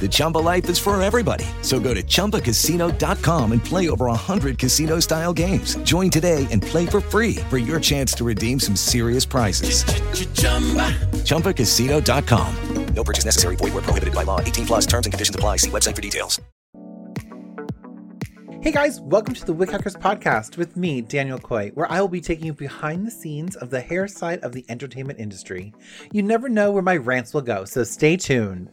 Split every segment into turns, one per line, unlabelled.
The Chumba life is for everybody. So go to ChumbaCasino.com and play over 100 casino style games. Join today and play for free for your chance to redeem some serious prizes. ChumbaCasino.com. No purchase necessary. Void where prohibited by law. 18 plus terms and conditions apply. See website for details.
Hey guys, welcome to the Wickhackers podcast with me, Daniel Coy, where I will be taking you behind the scenes of the hair side of the entertainment industry. You never know where my rants will go, so stay tuned.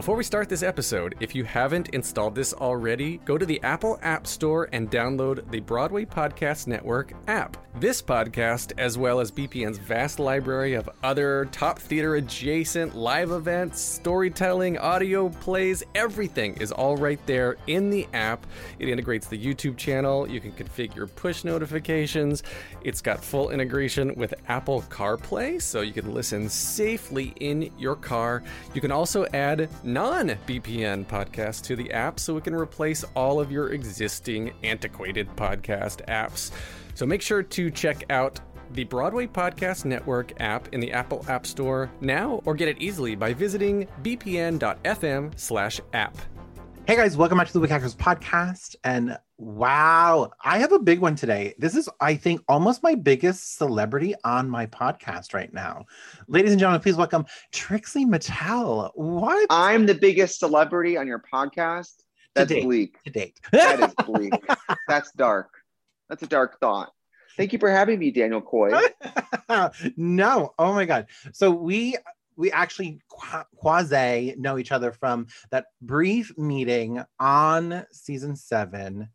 Before we start this episode, if you haven't installed this already, go to the Apple App Store and download the Broadway Podcast Network app. This podcast, as well as BPN's vast library of other top theater adjacent live events, storytelling, audio plays, everything is all right there in the app. It integrates the YouTube channel. You can configure push notifications. It's got full integration with Apple CarPlay, so you can listen safely in your car. You can also add non BPN podcasts to the app so it can replace all of your existing antiquated podcast apps. So make sure to check out the Broadway Podcast Network app in the Apple App Store now or get it easily by visiting bpn.fm slash app.
Hey guys, welcome back to the Week Wickhackers podcast. And wow, I have a big one today. This is, I think, almost my biggest celebrity on my podcast right now. Ladies and gentlemen, please welcome Trixie Mattel. What?
I'm the biggest celebrity on your podcast. That's
date.
bleak.
to date.
That is bleak. That's dark. That's a dark thought. Thank you for having me, Daniel Coy.
no, oh my god. So we we actually quasi know each other from that brief meeting on season seven,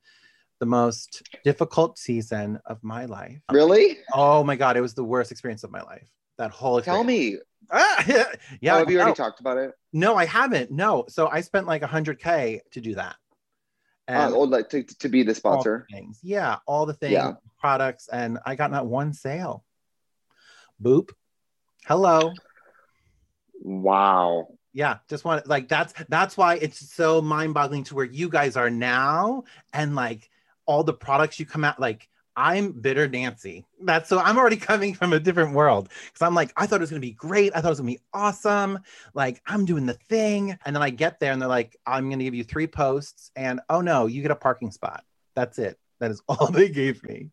the most difficult season of my life.
Really?
Oh my god, it was the worst experience of my life. That whole experience.
Tell me.
Ah, yeah.
oh, have you already
no.
talked about it?
No, I haven't. No. So I spent like 100K to do that.
Uh, or like to, to be the
all the
sponsor.
things. Yeah, all the things,
Yeah.
products, and I got not one sale. Boop. Hello.
Wow.
Yeah, just want like that's that's why it's so mind-boggling to where you guys are now, and like all the products you come out like. I'm bitter Nancy. That's so I'm already coming from a different world because I'm like, I thought it was gonna be great. I thought it was gonna be awesome. Like, I'm doing the thing. And then I get there and they're like, I'm gonna give you three posts, and oh no, you get a parking spot. That's it. That is all they gave me.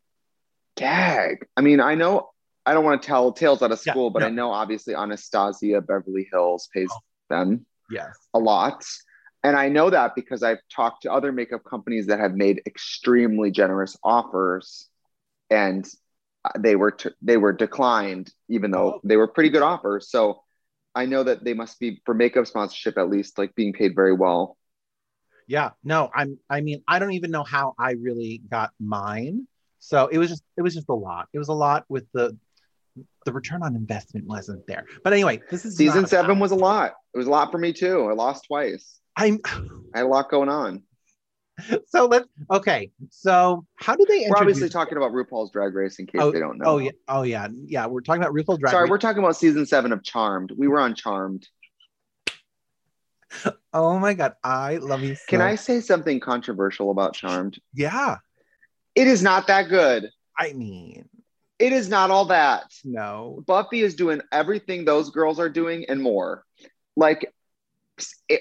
Gag. I mean, I know I don't want to tell tales out of
Yeah,
school, but I know obviously Anastasia Beverly Hills pays
Oh.
them
Yes.
a lot. And I know that because I've talked to other makeup companies that have made extremely generous offers and uh, they were t- they were declined even though
Oh.
they were pretty good offers. So I know that they must be for makeup sponsorship at least like being paid very well.
Yeah. No, I'm I mean, I don't even know how I really got mine. So it was just it was just a lot. It was a lot with the the return on investment wasn't there. But anyway, this is
Season seven was a lot. It was a lot for me too. I lost twice.
I'm
I had a lot going on.
so let's okay. So how do they
We're obviously talking about RuPaul's Drag Race in case
oh,
they don't know.
Oh yeah, oh yeah, yeah. We're talking about RuPaul Drag
Sorry,
Race.
we're talking about season seven of Charmed. We were on Charmed.
Oh my god, I love you. So.
Can I say something controversial about Charmed?
Yeah,
It is not that good.
I mean,
It is not all that.
no.
Buffy is doing everything those girls are doing and more. Like,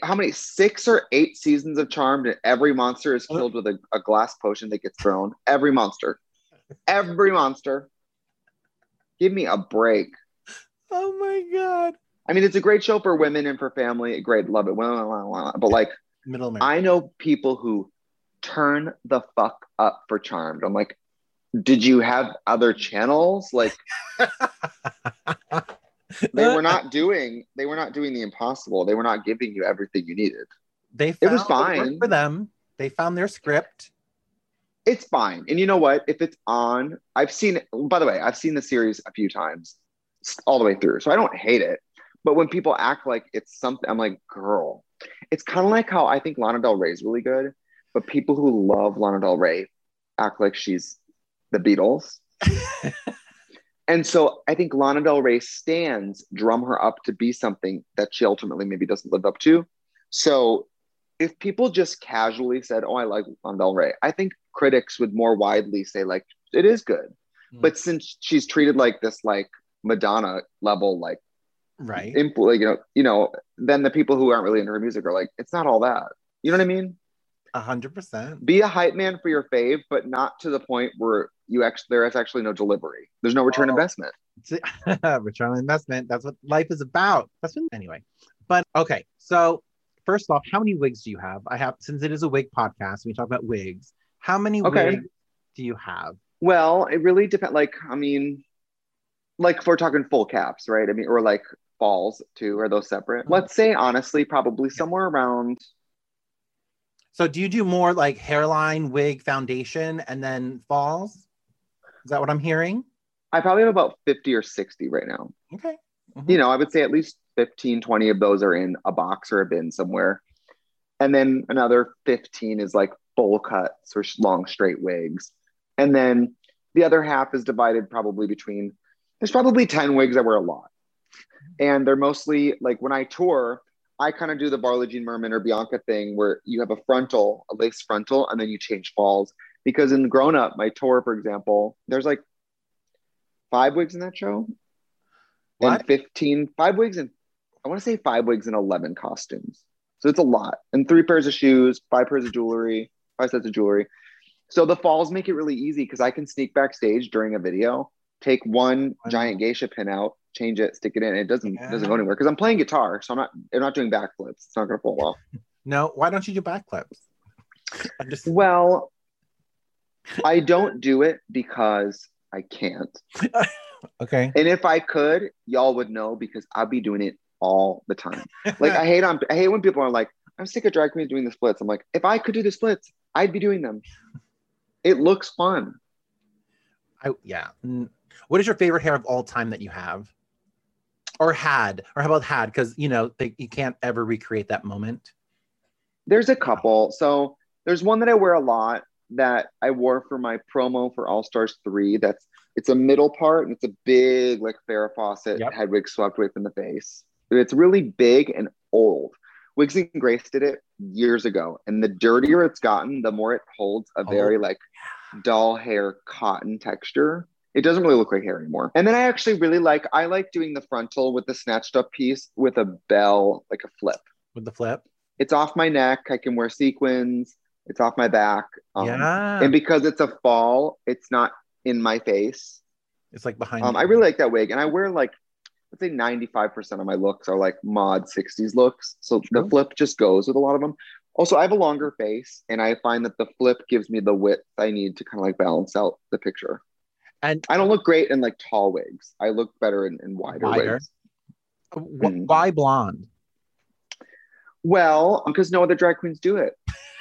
how many six or eight seasons of Charmed, and every monster is uh-huh. filled with a, a glass potion that gets thrown. Every monster, every monster. Give me a break.
Oh my god.
I mean, it's a great show for women and for family. Great, love it. But like,
Middle America.
I know people who turn the fuck up for Charmed. I'm like, Did you have other channels? Like they were not doing they were not doing the impossible. They were not giving you everything you needed.
They
It was
found what worked
fine.
for them. They found their script.
It's fine. And you know what? If it's on, I've seen. By the way, I've seen the series a few times all the way through. So I don't hate it. But when people act like it's something, I'm like, girl, it's kind of like how I think Lana Del Rey is really good. But people who love Lana Del Rey act like she's the Beatles. and so I think Lana Del Rey stands drum her up to be something that she ultimately maybe doesn't live up to. So if people just casually said, "Oh, I like Lana Del Rey," I think critics would more widely say like it is good.
Mm.
But since she's treated like this, like Madonna level, like
Right.
impl- like, you know, you know, then the people who aren't really into her music are like, it's not all that. You know what I mean?
A hundred percent.
Be a hype man for your fave, but not to the point where you actually there is actually no delivery. There's no return
Oh.
investment.
Return on investment. That's what life is about. That's what anyway. But okay, so first off, how many wigs do you have? I have since it is a wig podcast, we talk about wigs. How many
Okay.
wigs do you have?
Well, it really depends. Like, I mean, like if we're talking full caps, right? I mean, or like falls too. Are those separate?
Mm-hmm.
Let's say honestly, probably somewhere around.
So do you do more like hairline, wig, foundation, and then falls? Is that what I'm hearing?
I probably have about 50 or 60 right now.
Okay. Mm-hmm.
you know, I would say at least 15, 20 of those are in a box or a bin somewhere. And then another 15 is like bowl cuts or long straight wigs. And then the other half is divided probably between, there's probably 10 wigs I wear a lot. And they're mostly like when I tour, I kind of do the Varla Jean Merman or Bianca thing where you have a frontal, a lace frontal, and then you change falls. Because in Grown Up, my tour, for example, there's like five wigs in that show?
What?
and 15 five wigs and i want to say five wigs and 11 costumes. So it's a lot. And three pairs of shoes five pairs of jewelry five sets of jewelry. So the falls make it really easy because i can sneak backstage during a video take one giant geisha pin out change it stick it in it doesn't it doesn't go anywhere because i'm playing guitar so i'm not i'm not doing backflips it's not going to fall off
No, why don't you do backflips? I just
well i don't do it because i can't
okay.
And if I could, y'all would know because I'd be doing it all the time. Like I hate on I hate when people are like, I'm sick of drag queens doing the splits. I'm like, if I could do the splits, I'd be doing them. It looks fun.
I, yeah. What is your favorite hair of all time that you have? Or had? Or how about had? Because you know, they, you can't ever recreate that moment.
There's a couple. So there's one that I wear a lot that I wore for my promo for All Stars 3. That's it's a middle part and it's a big like Farrah Fawcett
Yep.
head wig swept away from the face. It's really big and old. Wigs and Grace did it years ago, and the dirtier it's gotten, the more it holds a
Oh,
very like doll hair cotton texture. It doesn't really look like hair anymore. And then I actually really like I like doing the frontal with the snatched up piece with a bell, like a flip.
With the flip.
It's off my neck. I can wear sequins. It's off my back. Um,
yeah.
And because it's a fall, it's not in my face.
it's like behind
Um. I really like that wig, and I wear like let's say ninety five percent of my looks are like mod '60s looks. So the flip just goes with a lot of them. Also, I have a longer face, and I find that the flip gives me the width I need to kind of like balance out the picture.
And
I don't look great in like tall wigs. I look better in, in wider,
Wider.
wigs.
wh-
Mm.
why blonde?
Well, because no other drag queens do it.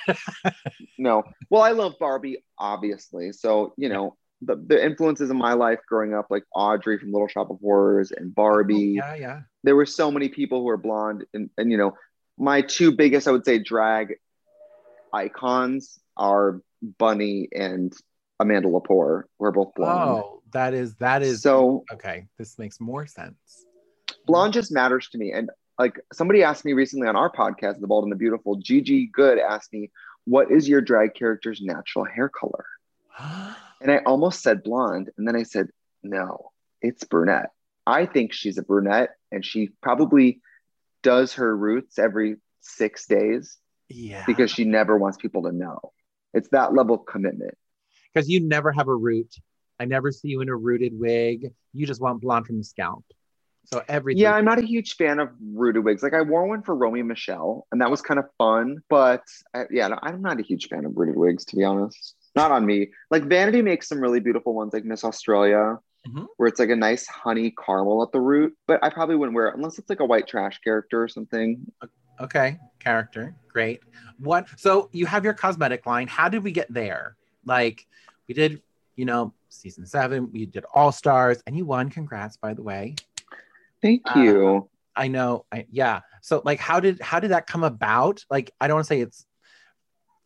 no. Well, I love Barbie, obviously. So, you know, the, the influences in my life growing up, like Audrey from Little Shop of Horrors and Barbie.
Oh, Yeah, yeah.
There were so many people who were blonde. And, and, you know, my two biggest, I would say, drag icons are Bunny and Amanda Lepore, who are both blonde.
Oh, that is that is
so
okay. This makes more sense.
blonde just matters to me. And like somebody asked me recently on our podcast, The Bald and the Beautiful, Gigi Goode asked me, What is your drag character's natural hair color? And I almost said blonde. And then I said, No, it's brunette. I think she's a brunette and she probably does her roots every six days
yeah.
because she never wants people to know. It's that level of commitment.
Because you never have a root. I never see you in a rooted wig. You just want blonde from the scalp. So everything.
Yeah, I'm not a huge fan of rooted wigs. Like I wore one for Romy and Michelle, and that was kind of fun. But I, yeah, I'm not a huge fan of rooted wigs, to be honest. not on me. Like Vanity makes some really beautiful ones, like Miss Australia,
Mhm.
where it's like a nice honey caramel at the root. But I probably wouldn't wear it unless it's like a white trash character or something.
Okay, character, great. What? So you have your cosmetic line. How did we get there? Like we did, you know, season seven. We did All Stars, and you won. Congrats, by the way.
Thank
Uh,
you.
I know. I, yeah. So like, how did how did that come about? Like, I don't want to say it's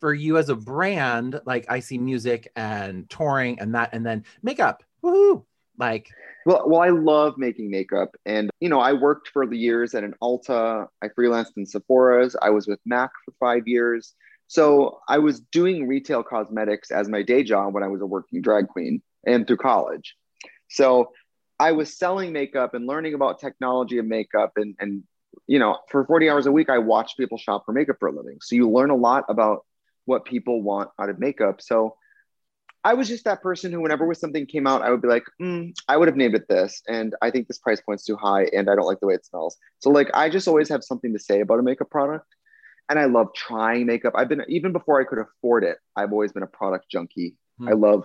for you as a brand. Like, I see music and touring and that, and then makeup. Woohoo! Like,
Well, well, I love making makeup, and you know, I worked for the years at an Ulta. I freelanced in Sephora's. I was with Mac for five years, so I was doing retail cosmetics as my day job when I was a working drag queen and through college. So I was selling makeup and learning about technology of makeup, and and you know, for forty hours a week, I watched people shop for makeup for a living. So you learn a lot about what people want out of makeup. So I was just that person who, whenever something came out, I would be like, mm, I would have named it this, and I think this price point's too high, and I don't like the way it smells. So, like, I just always have something to say about a makeup product, and I love trying makeup. I've been even before I could afford it. I've always been a product junkie.
Hmm.
I love,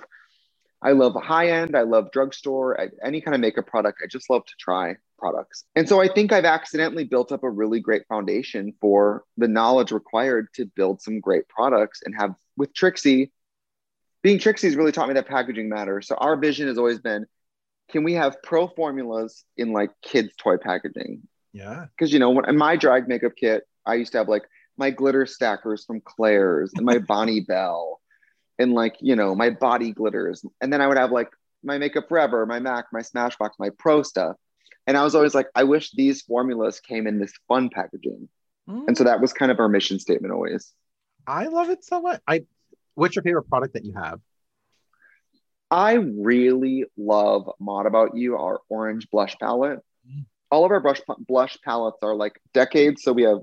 I love high end. I love drugstore. I, any kind of makeup product. I just love to try products, and so I think I've accidentally built up a really great foundation for the knowledge required to build some great products and have with Trixie being Trixie's really taught me that packaging matters. So our vision has always been, can we have pro formulas in like kids toy packaging?
yeah.
Because you know, when in my drag makeup kit, I used to have like my glitter stackers from Claire's and my Bonne Bell, and like you know my body glitters, and then I would have like my Makeup Forever, my Mac, my Smashbox, my Pro stuff. And I was always like, I wish these formulas came in this fun packaging. And so that was kind of our mission statement always.
I love it so much. I. What's your favorite product that you have?
I really love Mod About You, our orange blush palette.
Mm.
All of our brush blush palettes are like decades. So we have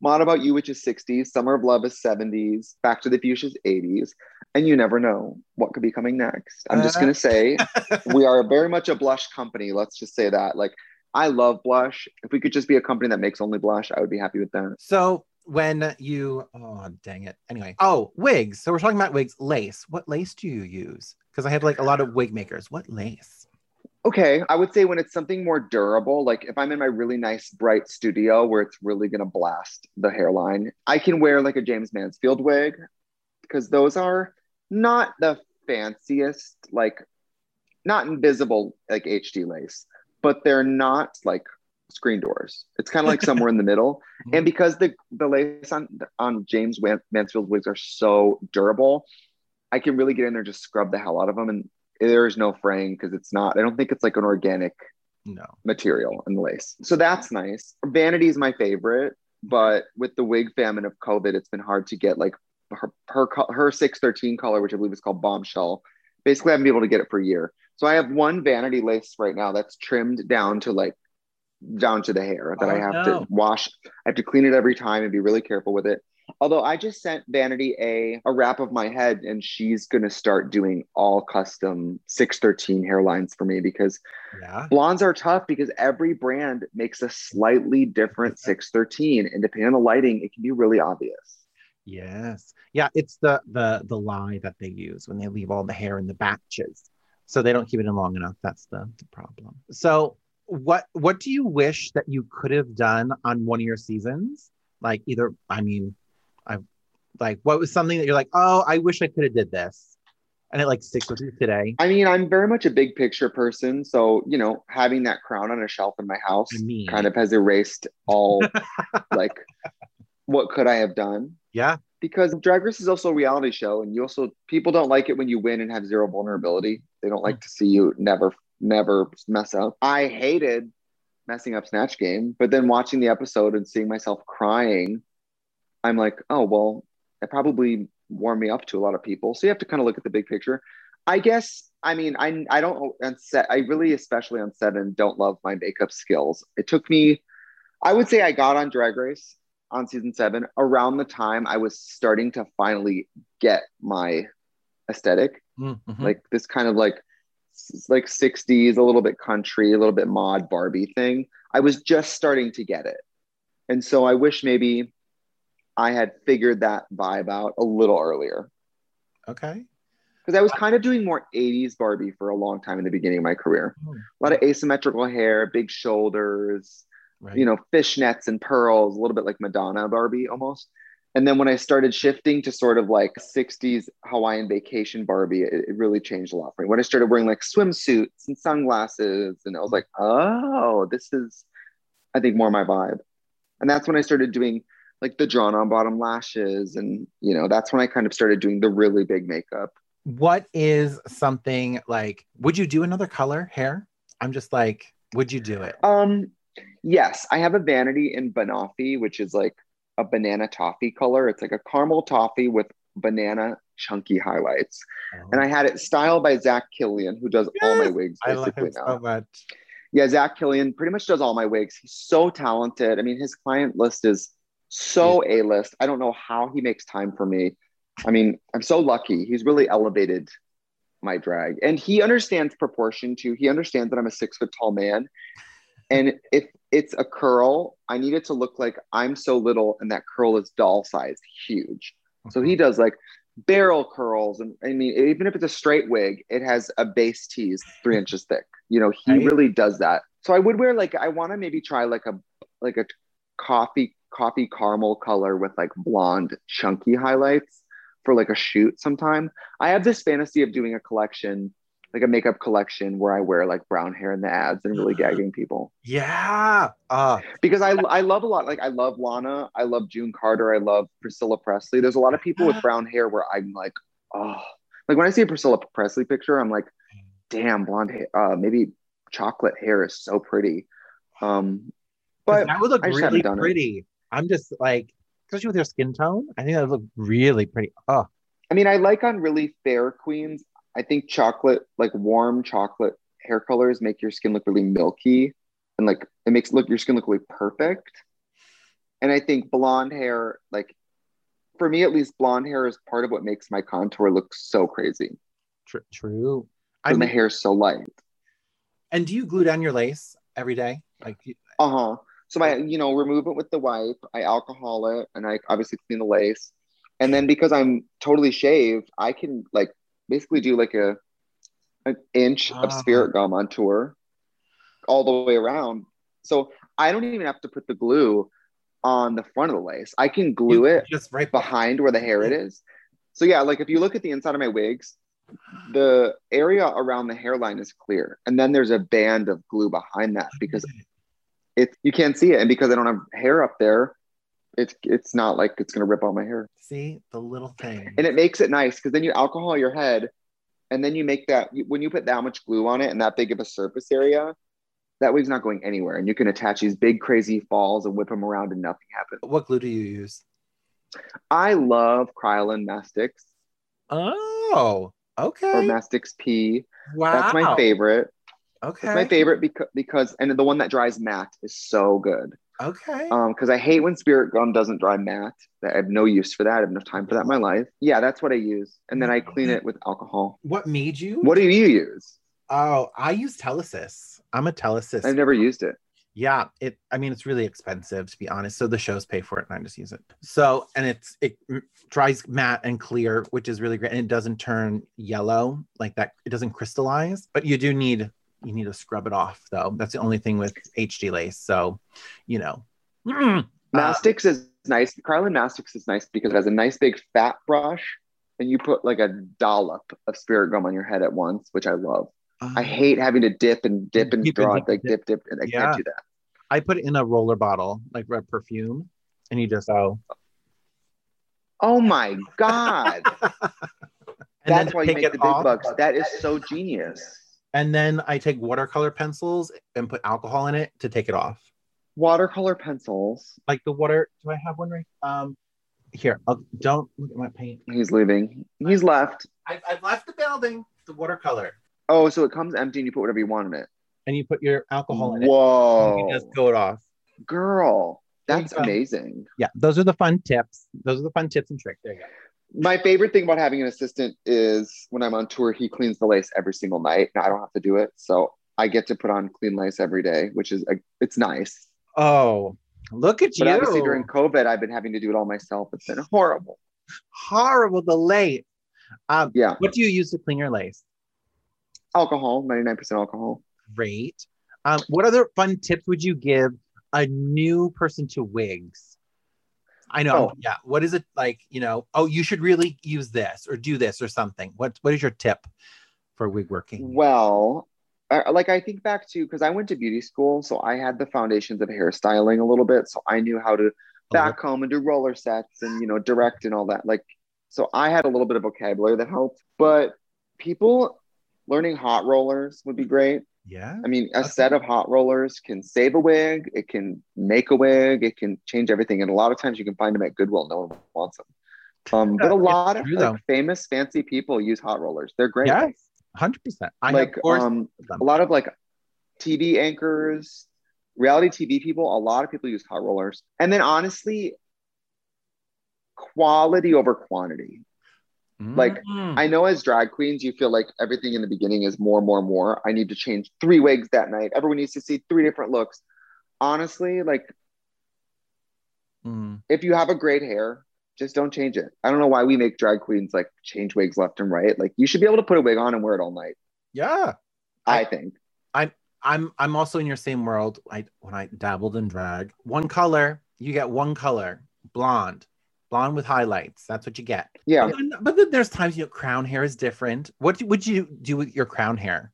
Mod About You, which is 60s, Summer of Love is 70s, Back to the Fuchsia is 80s, and you never know what could be coming next. I'm just
Uh.
gonna say we are very much a blush company. Let's just say that. Like I love blush. If we could just be a company that makes only blush, I would be happy with that.
So when you, oh dang it. Anyway, oh wigs. So we're talking about wigs. Lace. What lace do you use? Because I have like a lot of wig makers. What lace?
Okay, I would say when it's something more durable, like if I'm in my really nice bright studio where it's really gonna blast the hairline, I can wear like a James Mansfield wig because those are not the fanciest, like not invisible like HD lace, but they're not like screen doors. It's kind of like somewhere in the middle. And because the the lace on on James Mansfield wigs are so durable, I can really get in there and just scrub the hell out of them and there is no fraying because it's not i don't think it's like an organic
No.
material in the lace. So that's nice. Vanity is my favorite but with the wig famine of covid it's been hard to get like her her, her 613 color which i believe is called bombshell basically i haven't been able to get it for a year. So i have one vanity lace right now that's trimmed down to like down to the hair that i
Oh,
have
no.
to wash. I have to clean it every time and be really careful with it Although I just sent Vanity a, a wrap of my head and she's going to start doing all custom 613 hairlines for me because
Yeah.
blondes are tough because every brand makes a slightly different 613 and depending on the lighting, it can be really obvious.
Yes. Yeah, it's the the the lie that they use when they leave all the hair in the batches. So they don't keep it in long enough. That's the, the problem. So what what do you wish that you could have done on one of your seasons? Like either I mean, like what was something that you're like, oh, I wish I could have did this. And it like sticks with you today.
I mean, I'm very much a big picture person. So, you know, having that crown on a shelf in my house
I mean.
kind of has erased all like what could I have done?
Yeah.
because Drag Race is also a reality show, and you also people don't like it when you win and have zero vulnerability. They don't like mm. to see you never never mess up. I hated messing up Snatch Game, but then watching the episode and seeing myself crying, I'm like, oh well, probably warmed me up to a lot of people. So you have to kind of look at the big picture. I guess. I mean, I I don't on set. I really, especially on set, and don't love my makeup skills. It took me. I would say I got on Drag Race on season seven around the time I was starting to finally get my aesthetic,
Mhm.
like this kind of like like 60s, a little bit country, a little bit mod Barbie thing. I was just starting to get it. And so I wish maybe I had figured that vibe out a little earlier.
Okay.
because I was kind of doing more 80s Barbie for a long time in the beginning of my career.
Oh,
A lot of asymmetrical hair, big shoulders,
right.
you know, fishnets and pearls, a little bit like Madonna Barbie almost. And then when I started shifting to sort of like 60s Hawaiian vacation Barbie, it, it really changed a lot for me. When I started wearing like swimsuits and sunglasses, and I was like, oh, this is, I think, more my vibe. And that's when I started doing like the drawn on bottom lashes. And, you know, that's when I kind of started doing the really big makeup.
what is something like would you do another color hair i'm just like would you do it
Um, yes, I have a vanity in Banoffee, which is like a banana toffee color. It's like a caramel toffee with banana chunky highlights. And I had it styled by Zach Killian, who does all my
Yes,
wigs
i love him
now.
so much
Yeah, Zach Killian pretty much does all my wigs. He's so talented. I mean, his client list is so A list. I don't know how he makes time for me. I mean, I'm so lucky. He's really elevated my drag. And he understands proportion too. He understands that I'm a six foot tall man. And if it's a curl, I need it to look like I'm so little and that curl is doll sized, huge. So he does like barrel curls. And I mean, even if it's a straight wig, it has a base tease three inches thick. You know, he really does that. So I would wear like, I want to maybe try like a, like a coffee, coffee caramel color with like blonde chunky highlights for like a shoot sometime. I have this fantasy of doing a collection, like a makeup collection where I wear like brown hair in the ads and really gagging people
yeah uh
because I I love a lot. Like I love Lana, I love June Carter, I love Priscilla Presley. There's a lot of people with brown hair where I'm like, oh, like when I see a Priscilla Presley picture, I'm like, damn, blonde hair. Uh, maybe chocolate hair is so pretty. Um, but
that would look really
haven't it.
I'm just like especially with your skin tone i think that look really pretty oh
I mean, I like on really fair queens. I think chocolate, like warm chocolate hair colors, make your skin look really milky, and like it makes look your skin look really perfect. And I think blonde hair, like for me at least, blonde hair is part of what makes my contour look so crazy.
tr- true i
And my
mean
hair is so light.
and do you glue down your lace every day like
Uh huh. So I, you know, remove it with the wipe. I alcohol it, and I obviously clean the lace. And then because I'm totally shaved, I can like basically do like a an inch of
Ah.
spirit gum on tour, all the way around. So I don't even have to put the glue on the front of the lace. I can glue
you-
it
just right
behind where the hair it is. So yeah, like if you look at the inside of my wigs, the area around the hairline is clear, and then there's a band of glue behind that because it you can't see it, and because I don't have hair up there, it's it's not like it's gonna rip all my hair,
see the little thing
and it makes it nice because then you alcohol your head, and then you make that when you put that much glue on it and that big of a surface area. That wig's not going anywhere, and you can attach these big crazy falls and whip them around, and nothing happens.
what glue do you use
I love Kryolan Mastix
oh okay
or Mastix P.
wow
That's my favorite.
Okay
It's my favorite because because and the one that dries matte is so good.
okay
Um, because I hate when spirit gum doesn't dry matte. I have no use for that. I have enough time for that in my life. Yeah, that's what I use, and then I clean it with alcohol.
what made you
What do you use?
oh i use telesis i'm a telesis
I've never used it.
Yeah, it. I mean, it's really expensive to be honest. So the shows pay for it, and I just use it. So and it's it dries matte and clear, which is really great, and it doesn't turn yellow like that. It doesn't crystallize, but you do need you need to scrub it off though. That's the only thing with HD lace. So, you know, mm, uh,
Mastix is nice. Kryolan Mastix is nice because it has a nice big fat brush, and you put like a dollop of spirit gum on your head at once, which I love. I hate having to dip and dip and draw
dip,
like
dip.
dip dip, and I
Yeah.
can't do that.
I put it in a roller bottle, like red perfume, and you just oh.
Oh my god, that's why you make the big
off.
bucks. That is so genius.
And then I take watercolor pencils and put alcohol in it to take it off.
Watercolor pencils.
like the water. Do I have one right? Um, here. I'll, don't look at my paint.
He's leaving. He's left.
I've, I've left the building. The watercolor,
Oh, so it comes empty and you put whatever you want in it.
and you put your alcohol in it.
Whoa,
You just go it off.
girl, that's amazing.
Yeah, those are the fun tips. Those are the fun tips and tricks. There you go.
My favorite thing about having an assistant is when I'm on tour, he cleans the lace every single night, and I don't have to do it. So I get to put on clean lace every day, which is a, it's nice.
Oh, look at
But
you!
obviously during COVID, I've been having to do it all myself. It's been horrible.
horrible. The late. Um,
Yeah.
What do you use to clean your lace?
Alcohol, 99% alcohol.
Great. Um, what other fun tips would you give a new person to wigs? I know.
Oh.
Yeah. What is it like? You know, oh, you should really use this or do this or something. What What is your tip for wig working?
Well, like I think back to because I went to beauty school, so I had the foundations of hairstyling a little bit, so I knew how to oh, back home and do roller sets and you know direct and all that. Like, so I had a little bit of vocabulary that helped. But people learning hot rollers would be great.
Yeah.
I mean, a set of hot rollers can save a wig, it can make a wig, it can change everything. And a lot of times you can find them at Goodwill. No one wants them. Um, but a
Yeah,
lot of like, famous, fancy people use hot rollers. They're great.
Yes. Hundred percent. I
like um, a lot of like TV anchors, reality TV people, a lot of people use hot rollers. And then honestly, quality over quantity. Like,
Mm.
I know as drag queens, you feel like everything in the beginning is more, more, more. I need to change three wigs that night. Everyone needs to see three different looks. Honestly, like
Mm.
if you have a great hair, just don't change it. I don't know why we make drag queens like change wigs left and right. Like you should be able to put a wig on and wear it all night.
yeah.
I,
I-
think.
I'm I'm also in your same world. I when I dabbled in drag, one color, you get one color, blonde, blonde with highlights. That's what you get.
Yeah.
But then, but then there's times you know crown hair is different. What would you do with your crown hair?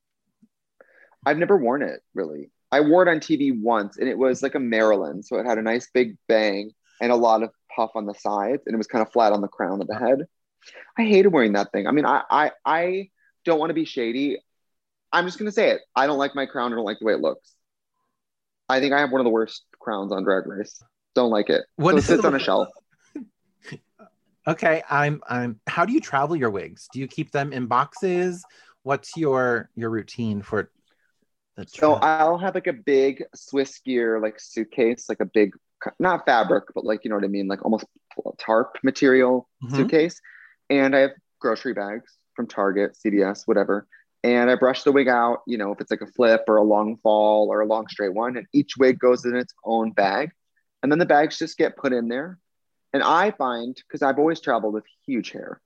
I've never worn it really. I wore it on TV once and it was like a Marilyn. So it had a nice big bang and a lot of puff on the sides and it was kind of flat on the crown of the head. I hated wearing that thing. I mean, I I, I don't want to be shady. I'm just gonna say it. I don't like my crown. I don't like the way it looks. I think I have one of the worst crowns on Drag Race. Don't like it.
What
so it
is
sits
it-
on a shelf.
Okay, I'm I'm how do you travel your wigs? Do you keep them in boxes? What's your your routine for the
So I'll have like a big Swiss gear like suitcase, like a big not fabric, but like you know what I mean, like almost tarp material
Mhm.
suitcase. And I have grocery bags from Target, CVS, whatever. And I brush the wig out, you know, if it's like a flip or a long fall or a long straight one, and each wig goes in its own bag. And then the bags just get put in there. And I find, because I've always traveled with huge hair,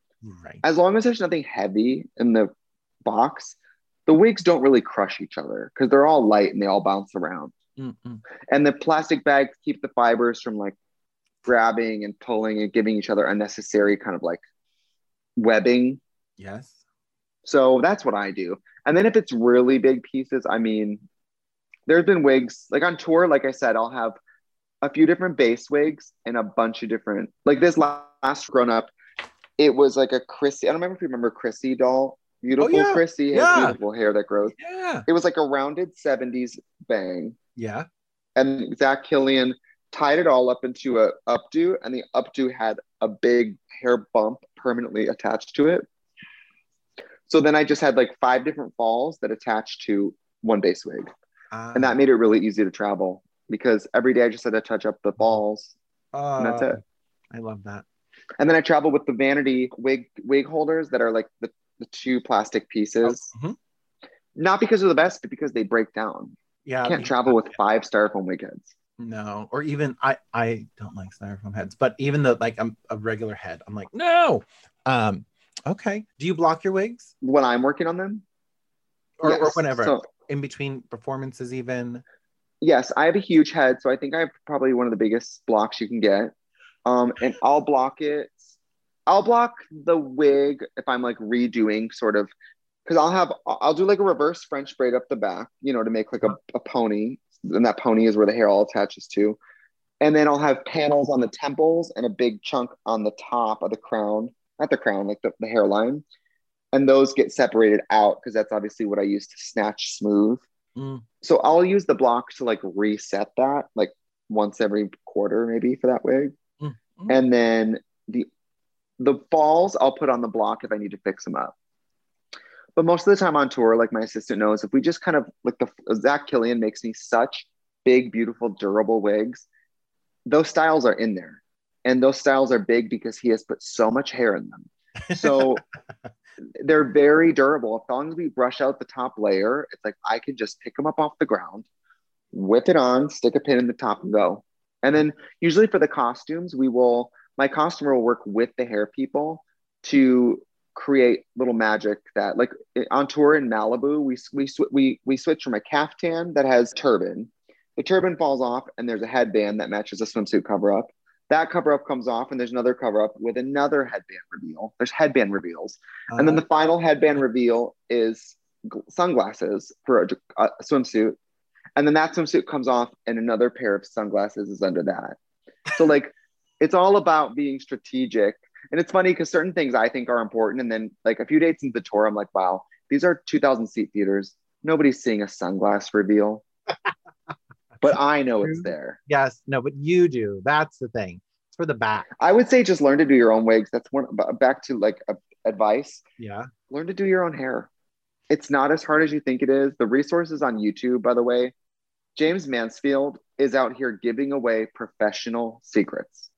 right.
as long as there's nothing heavy in the box, the wigs don't really crush each other because they're all light and they all bounce around.
Mm-mm.
And the plastic bags keep the fibers from like grabbing and pulling and giving each other unnecessary kind of like webbing.
Yes.
So that's what I do. And then if it's really big pieces, I mean, there's been wigs like on tour, like I said, I'll have a few different base wigs and a bunch of different, like this last, last grown up, it was like a Crissy. I don't remember if you remember Crissy doll. Beautiful oh,
yeah.
Crissy has
Yeah.
beautiful hair that grows.
Yeah.
It was like a rounded 70s bang.
Yeah.
And Zach Killian tied it all up into a updo, and the updo had a big hair bump permanently attached to it. So then I just had like five different falls that attached to one base wig. And that ah. made it really easy to travel because every day I just had to touch up the balls.
uh,
and that's it.
I love that.
And then I travel with the vanity wig wig holders that are like the, the two plastic pieces.
Mhm.
Not because they're the best, but because they break down.
Yeah.
I can't travel with five styrofoam wig heads.
No, or even I I don't like styrofoam heads, but even the like I'm a regular head, I'm like no. Um, okay. Do you block your wigs
When I'm working on them,
or, or whenever
So-
in between performances? Even
yes, I have a huge head, so I think I have probably one of the biggest blocks you can get. Um, and I'll block it. I'll block the wig if I'm like redoing sort of because I'll have I'll do like a reverse French braid up the back, you know, to make like a, a pony, and that pony is where the hair all attaches to. And then I'll have panels on the temples and a big chunk on the top of the crown, not the crown, like the, the hairline. And those get separated out because that's obviously what I use to snatch smooth.
Mm.
So I'll use the block to like reset that like once every quarter, maybe for that wig.
Mm.
And then the the falls I'll put on the block if I need to fix them up. But most of the time on tour, like my assistant knows, if we just kind of like the Zach Killian makes me such big, beautiful, durable wigs. Those styles are in there. And those styles are big because he has put so much hair in them. So they're very durable. As long as we brush out the top layer, it's like I can just pick them up off the ground, whip it on, stick a pin in the top, and go. And then usually for the costumes, we will my costumer will work with the hair people to create little magic that like on tour in Malibu, we we we we switch from a caftan that has turban. The turban falls off and there's a headband that matches a swimsuit cover up. That cover up comes off and there's another cover up with another headband reveal. There's headband reveals. and then uh-huh. the final headband reveal is gl- sunglasses for a, a swimsuit. And then that swimsuit comes off and another pair of sunglasses is under that. So like it's all about being strategic. And it's funny because certain things I think are important. And then like a few dates into the tour, I'm like, wow, these are 2000 seat theaters. Nobody's seeing a sunglass reveal. but I know it's there.
yes, no, but you do. That's the thing. It's for the back.
I would say just learn to do your own wigs. That's one back to like a, advice.
Yeah.
Learn to do your own hair. It's not as hard as you think it is. The resources on YouTube, by the way, James Mansfield is out here giving away professional secrets.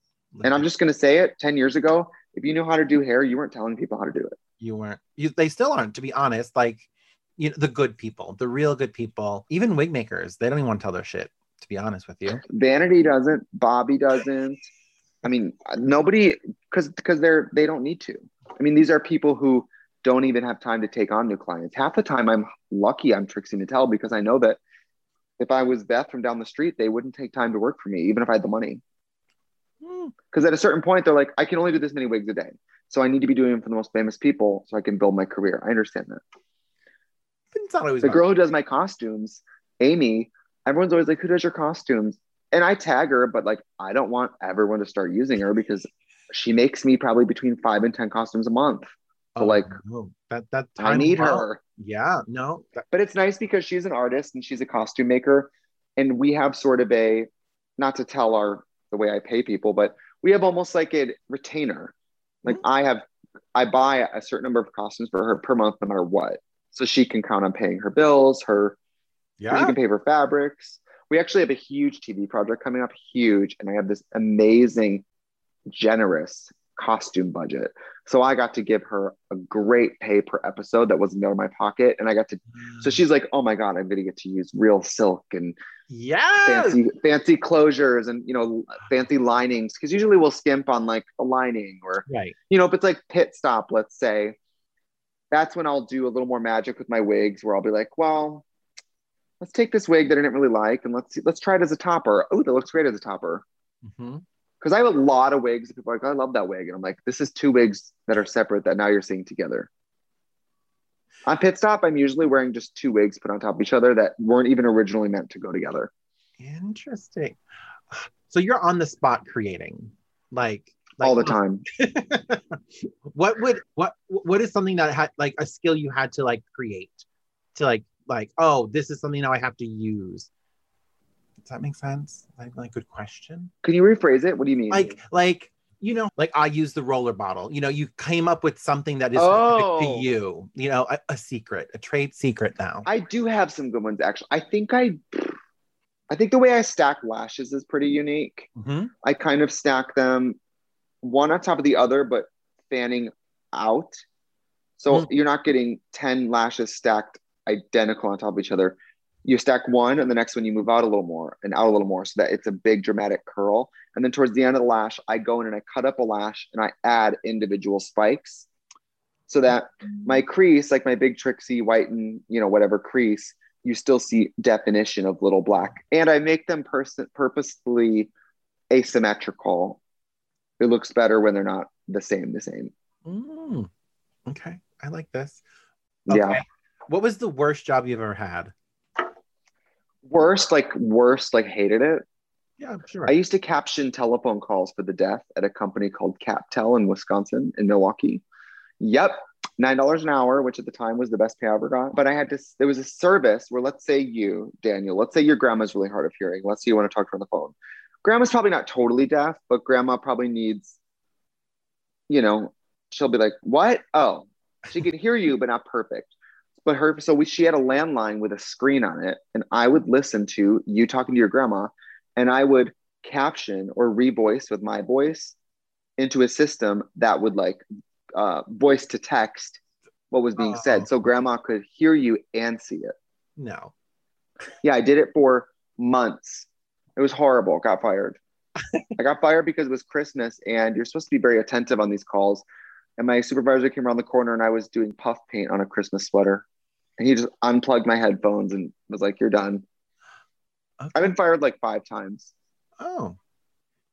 And I'm just going to say it 10 years ago, if you knew how to do hair, you weren't telling people how to do it.
you weren't you they still aren't to be honest like you know the good people the real good people even wig makers they don't even want to tell their shit to be honest with you
Vanity doesn't, Bobby doesn't. I mean, nobody because because they're they don't need to. I mean, these are people who don't even have time to take on new clients. Half the time, I'm lucky I'm Trixie Mattel because I know that if I was Beth from down the street, they wouldn't take time to work for me, even if I had the money.
Hmm.
Because at a certain point, they're like, I can only do this many wigs a day, so I need to be doing them for the most famous people so I can build my career. I understand that.
It's not always
The girl who does my costumes, Amy, everyone's always like, Who does your costumes? And I tag her, but like, I don't want everyone to start using her because she makes me probably between five and 10 costumes a month. So,
Oh,
like,
no. that that
I need
well-
her.
yeah no that-
But it's nice because she's an artist and she's a costume maker. And we have sort of a, not to tell our, the way I pay people, but we have almost like a retainer. Like,
Mm.
I have, I buy a certain number of costumes for her per month, no matter what. So she can count on paying her bills, her you
yeah
can pay for fabrics. We actually have a huge TV project coming up, huge, and I have this amazing, generous costume budget. So I got to give her a great pay per episode that wasn't out of my pocket, and I got to. So mm. she's like, "Oh my god, I'm gonna get to use real silk and
yeah
fancy, fancy closures and you know fancy linings." Because usually we'll skimp on like a lining or
right
you know, if it's like pit stop, let's say, that's when I'll do a little more magic with my wigs where I'll be like, well, let's take this wig that I didn't really like and let's see, let's try it as a topper. Oh, that looks great as a topper.
Mhm.
Because I have a lot of wigs. that People are like, I love that wig. And I'm like, this is two wigs that are separate that now you're seeing together. On pit stop, I'm usually wearing just two wigs put on top of each other that weren't even originally meant to go together.
interesting so you're on the spot creating like, like
all the time.
what would what what is something that had like a skill you had to like create to like like oh this is something now i have to use does that make sense like, like good question
Can you rephrase it? What do you mean?
like like you know like i use the roller bottle you know you came up with something that is
Oh.
to you you know a, a secret a trade secret now
I do have some good ones actually. I think I I think the way I stack lashes is pretty unique.
Mhm.
I kind of stack them one on top of the other, but fanning out. So
Mm.
you're not getting 10 lashes stacked identical on top of each other. You stack one and the next one you move out a little more and out a little more so that it's a big dramatic curl. And then towards the end of the lash, I go in and I cut up a lash and I add individual spikes so that my crease, like my big Trixie white and you know whatever crease, you still see definition of little black. And I make them pers- purposefully asymmetrical. It looks better when they're not the same. The same.
Mm. okay i like this
Yeah.
what was the worst job you've ever had
Worst, like worst, like hated it.
yeah sure
I used to caption telephone calls for the deaf at a company called CapTel in Wisconsin, in Milwaukee. Yep, nine dollars an hour, which at the time was the best pay I ever got. But I had to. There was a service where, let's say you, Daniel, let's say your grandma's really hard of hearing. Let's say you want to talk to her on the phone. Grandma's probably not totally deaf, but grandma probably needs. You know, she'll be like, "What? Oh, she can hear you, but not perfect." But her, so we, she had a landline with a screen on it, and I would listen to you talking to your grandma, and I would caption or revoice with my voice into a system that would like uh, voice to text what was being
Oh.
said, so grandma could hear you and see it.
no
Yeah, I did it for months. It was horrible. Got fired. I got fired because it was Christmas and you're supposed to be very attentive on these calls. and my supervisor came around the corner and I was doing puff paint on a Christmas sweater. And he just unplugged my headphones and was like, You're done.
Okay.
I've been fired like five times.
Oh,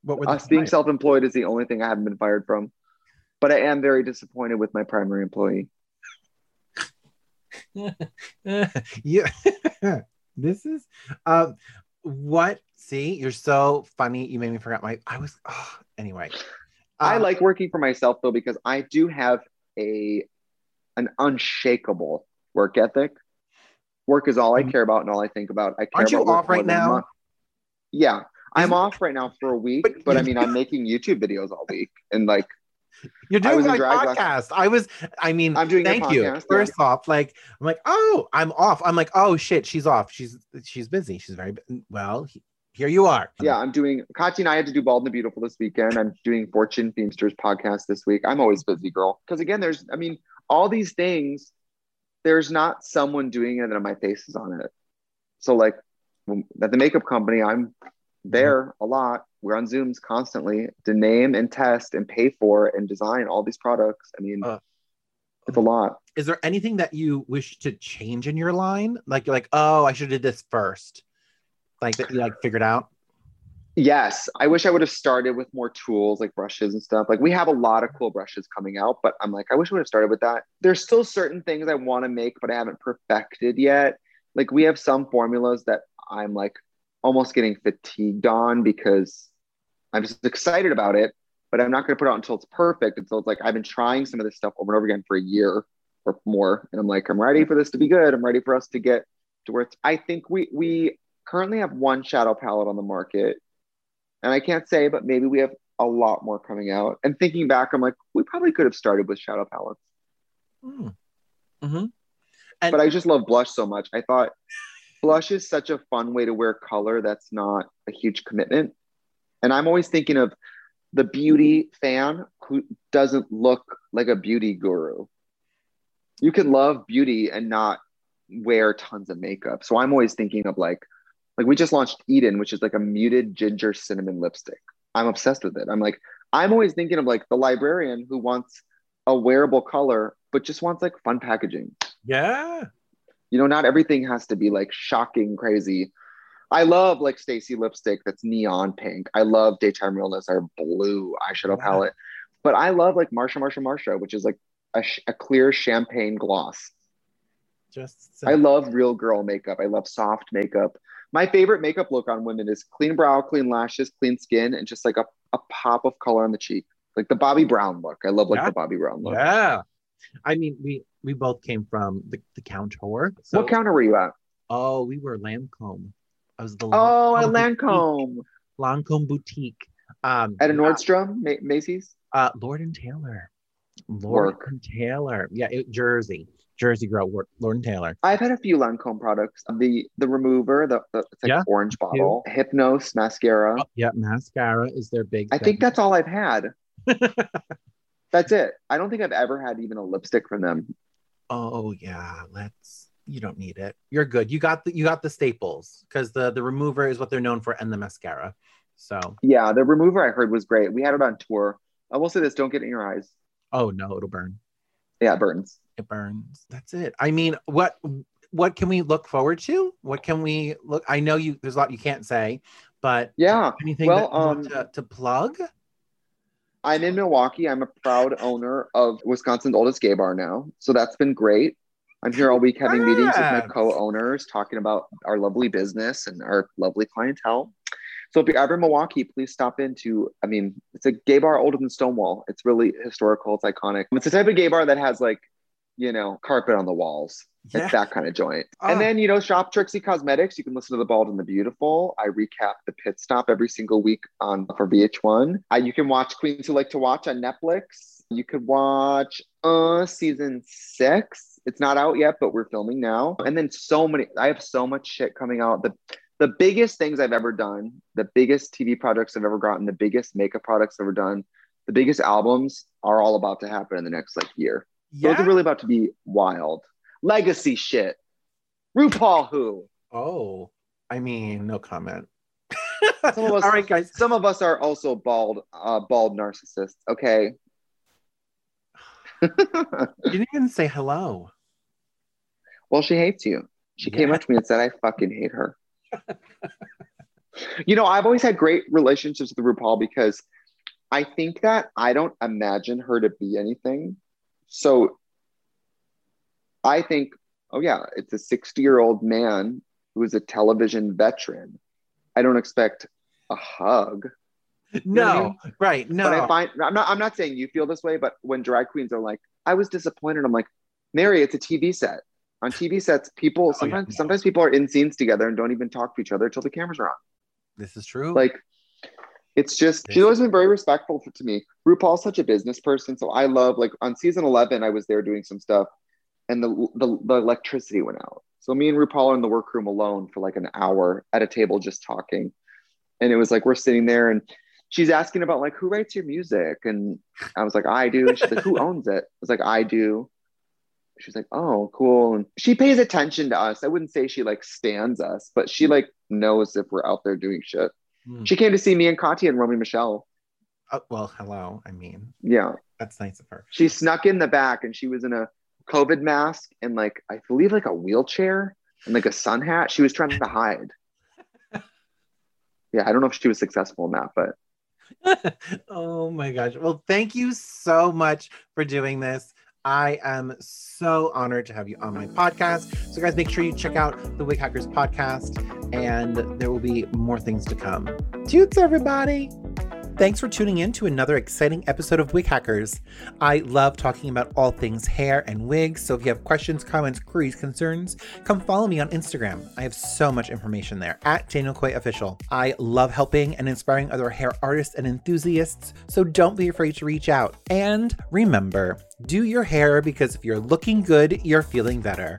what were
Us being self employed is the only thing I haven't been fired from. But I am very disappointed with my primary employee.
yeah this is um what see you're so funny you made me forget my i was oh, anyway
I
Um,
like working for myself though because I do have a an unshakable work ethic. Work is all I
Mhm.
care about and all I think about. I care
Aren't you off right now?
Yeah, I'm off right now for a week,
But
but, I mean, I'm making YouTube videos all week, and like,
you're doing my podcast i was i mean
I'm doing
thank you
podcast, yeah.
first off like i'm like oh i'm off i'm like oh shit she's off she's she's busy she's very well he- here you are
yeah, I'm doing. Katya and I had to do Bald and the Beautiful this weekend. I'm doing Fortune Feimsters podcast this week. I'm always busy, girl. Because again, there's, I mean, all these things. There's not someone doing it and my face is on it. So like, at the makeup company, I'm there a lot. We're on Zooms constantly to name and test and pay for and design all these products. I mean,
Uh,
it's a lot.
is there anything that you wish to change in your line like you're like oh i should have did this first like that you like figured out
Yes, I wish I would have started with more tools like brushes and stuff. Like we have a lot of cool brushes coming out, but I'm like, I wish I would have started with that. There's still certain things I want to make, but I haven't perfected yet. Like we have some formulas that I'm like almost getting fatigued on because I'm just excited about it, but I'm not going to put it out until it's perfect. Until it's like I've been trying some of this stuff over and over again for a year or more, and I'm like, I'm ready for this to be good. I'm ready for us to get to where it's. I think we we currently have one shadow palette on the market and I can't say, but maybe we have a lot more coming out. And thinking back, I'm like, we probably could have started with shadow palettes.
Hmm. Mhm. And
But I just love blush so much. I thought blush is such a fun way to wear color that's not a huge commitment. And I'm always thinking of the beauty fan who doesn't look like a beauty guru. You can love beauty and not wear tons of makeup. So I'm always thinking of like, like we just launched Eden, which is like a muted ginger cinnamon lipstick. I'm obsessed with it. I'm like, I'm always thinking of like the librarian who wants a wearable color, but just wants like fun packaging.
yeah
You know, not everything has to be like shocking, crazy. I love like Stacy lipstick that's neon pink. I love Daytime Realness, our blue eyeshadow
Yeah.
palette. But I love like Marsha, Marsha, Marsha, which is like a, sh- a clear champagne gloss.
just so-
I love real girl makeup. I love soft makeup. My favorite makeup look on women is clean brow, clean lashes, clean skin, and just like a, a pop of color on the cheek. Like the Bobbi Brown look. I love like
Yeah.
the Bobbi Brown look.
yeah i mean we we both came from the, the counter so
what counter were you at?
oh we were lancome i was the
Oh, at
Lancome
Lancome.
lancome boutique um
At a Nordstrom, Ma- Macy's.
uh lord and taylor lord
Work.
and taylor yeah it, jersey jersey girl lord and taylor
I've had a few Lancome products. The the remover, the, the like
Yeah,
orange bottle, Hypnôse mascara.
oh, yeah mascara is their big
I
thing.
think that's all I've had. that's it. I don't think I've ever had even a lipstick from them.
oh yeah let's you don't need it you're good you got the you got the staples because the the remover is what they're known for and the mascara so
Yeah, the remover I heard was great. We had it on tour. I will say this: don't get it in your eyes.
oh no it'll burn
Yeah, it burns.
it burns that's it i mean what what can we look forward to what can we look i know you there's a lot you can't say but
Yeah.
anything
Well,
that you want
um,
to, to plug
I'm in Milwaukee. I'm a proud owner of Wisconsin's oldest gay bar now. So that's been great. I'm here all week having meetings with my co-owners, talking about our lovely business and our lovely clientele. So if you're ever in Milwaukee, please stop into, I mean, it's a gay bar older than Stonewall. It's really historical. It's iconic. It's the type of gay bar that has like, you know, carpet on the walls.
Yeah.
It's that kind of joint.
Ah.
And then, you know, shop Trixie Cosmetics. You can listen to The Bald and the Beautiful. I recap the pit stop every single week on for VH1. Uh, you can watch Queens Who Like to Watch on Netflix. You could watch uh season six. It's not out yet, but we're filming now. And then so many, I have so much shit coming out. The the biggest things I've ever done, the biggest TV projects I've ever gotten, the biggest makeup products I've ever done, the biggest albums are all about to happen in the next like year.
yeah
Those are really about to be wild. Legacy shit. RuPaul who?
oh i mean no comment
Some of us-
all right guys
Some of us are also bald, uh, bald narcissists. Okay.
You didn't even say hello.
well, she hates you. She came up to me and said, I fucking hate her. you know, I've always had great relationships with RuPaul because I think that I don't imagine her to be anything. So I think, oh, yeah, it's a 60 year old man who is a television veteran. I don't expect a hug. know what I
No, right. No.
But I find I'm not I'm not saying you feel this way, but when drag queens are like, I was disappointed, I'm like, Mary, it's a TV set. On TV sets, people
Oh, yeah,
sometimes
no.
sometimes people are in scenes together and don't even talk to each other until the cameras are on.
this is true.
Like it's just she's always been very respectful to me. RuPaul's such a business person, so I love like on season 11 I was there doing some stuff and the the, the electricity went out. So me and RuPaul are in the workroom alone for like an hour at a table just talking. And it was like we're sitting there and she's asking about like who writes your music and I was like I do and she's like who owns it? I was like I do. She's like oh cool and she pays attention to us. I wouldn't say she like stands us, but she like knows if we're out there doing shit.
Hmm.
She came to see me and Katya and Romy Michelle.
Oh, well, hello. I mean,
Yeah.
that's nice of her.
She snuck in the back and she was in a COVID mask and like I believe like a wheelchair and like a sun hat. She was trying to hide. Yeah, I don't know if she was successful in that, but
oh my gosh. Well, thank you so much for doing this. I am so honored to have you on my podcast. So, guys, make sure you check out the Wig Hackers podcast, and there will be more things to come. Toots, everybody. Thanks for tuning in to another exciting episode of Wig Hackers. I love talking about all things hair and wigs, so if you have questions, comments, queries, concerns, come follow me on Instagram. I have so much information there at Daniel Coy Official. I love helping and inspiring other hair artists and enthusiasts, so don't be afraid to reach out. And remember, do your hair because if you're looking good, you're feeling better.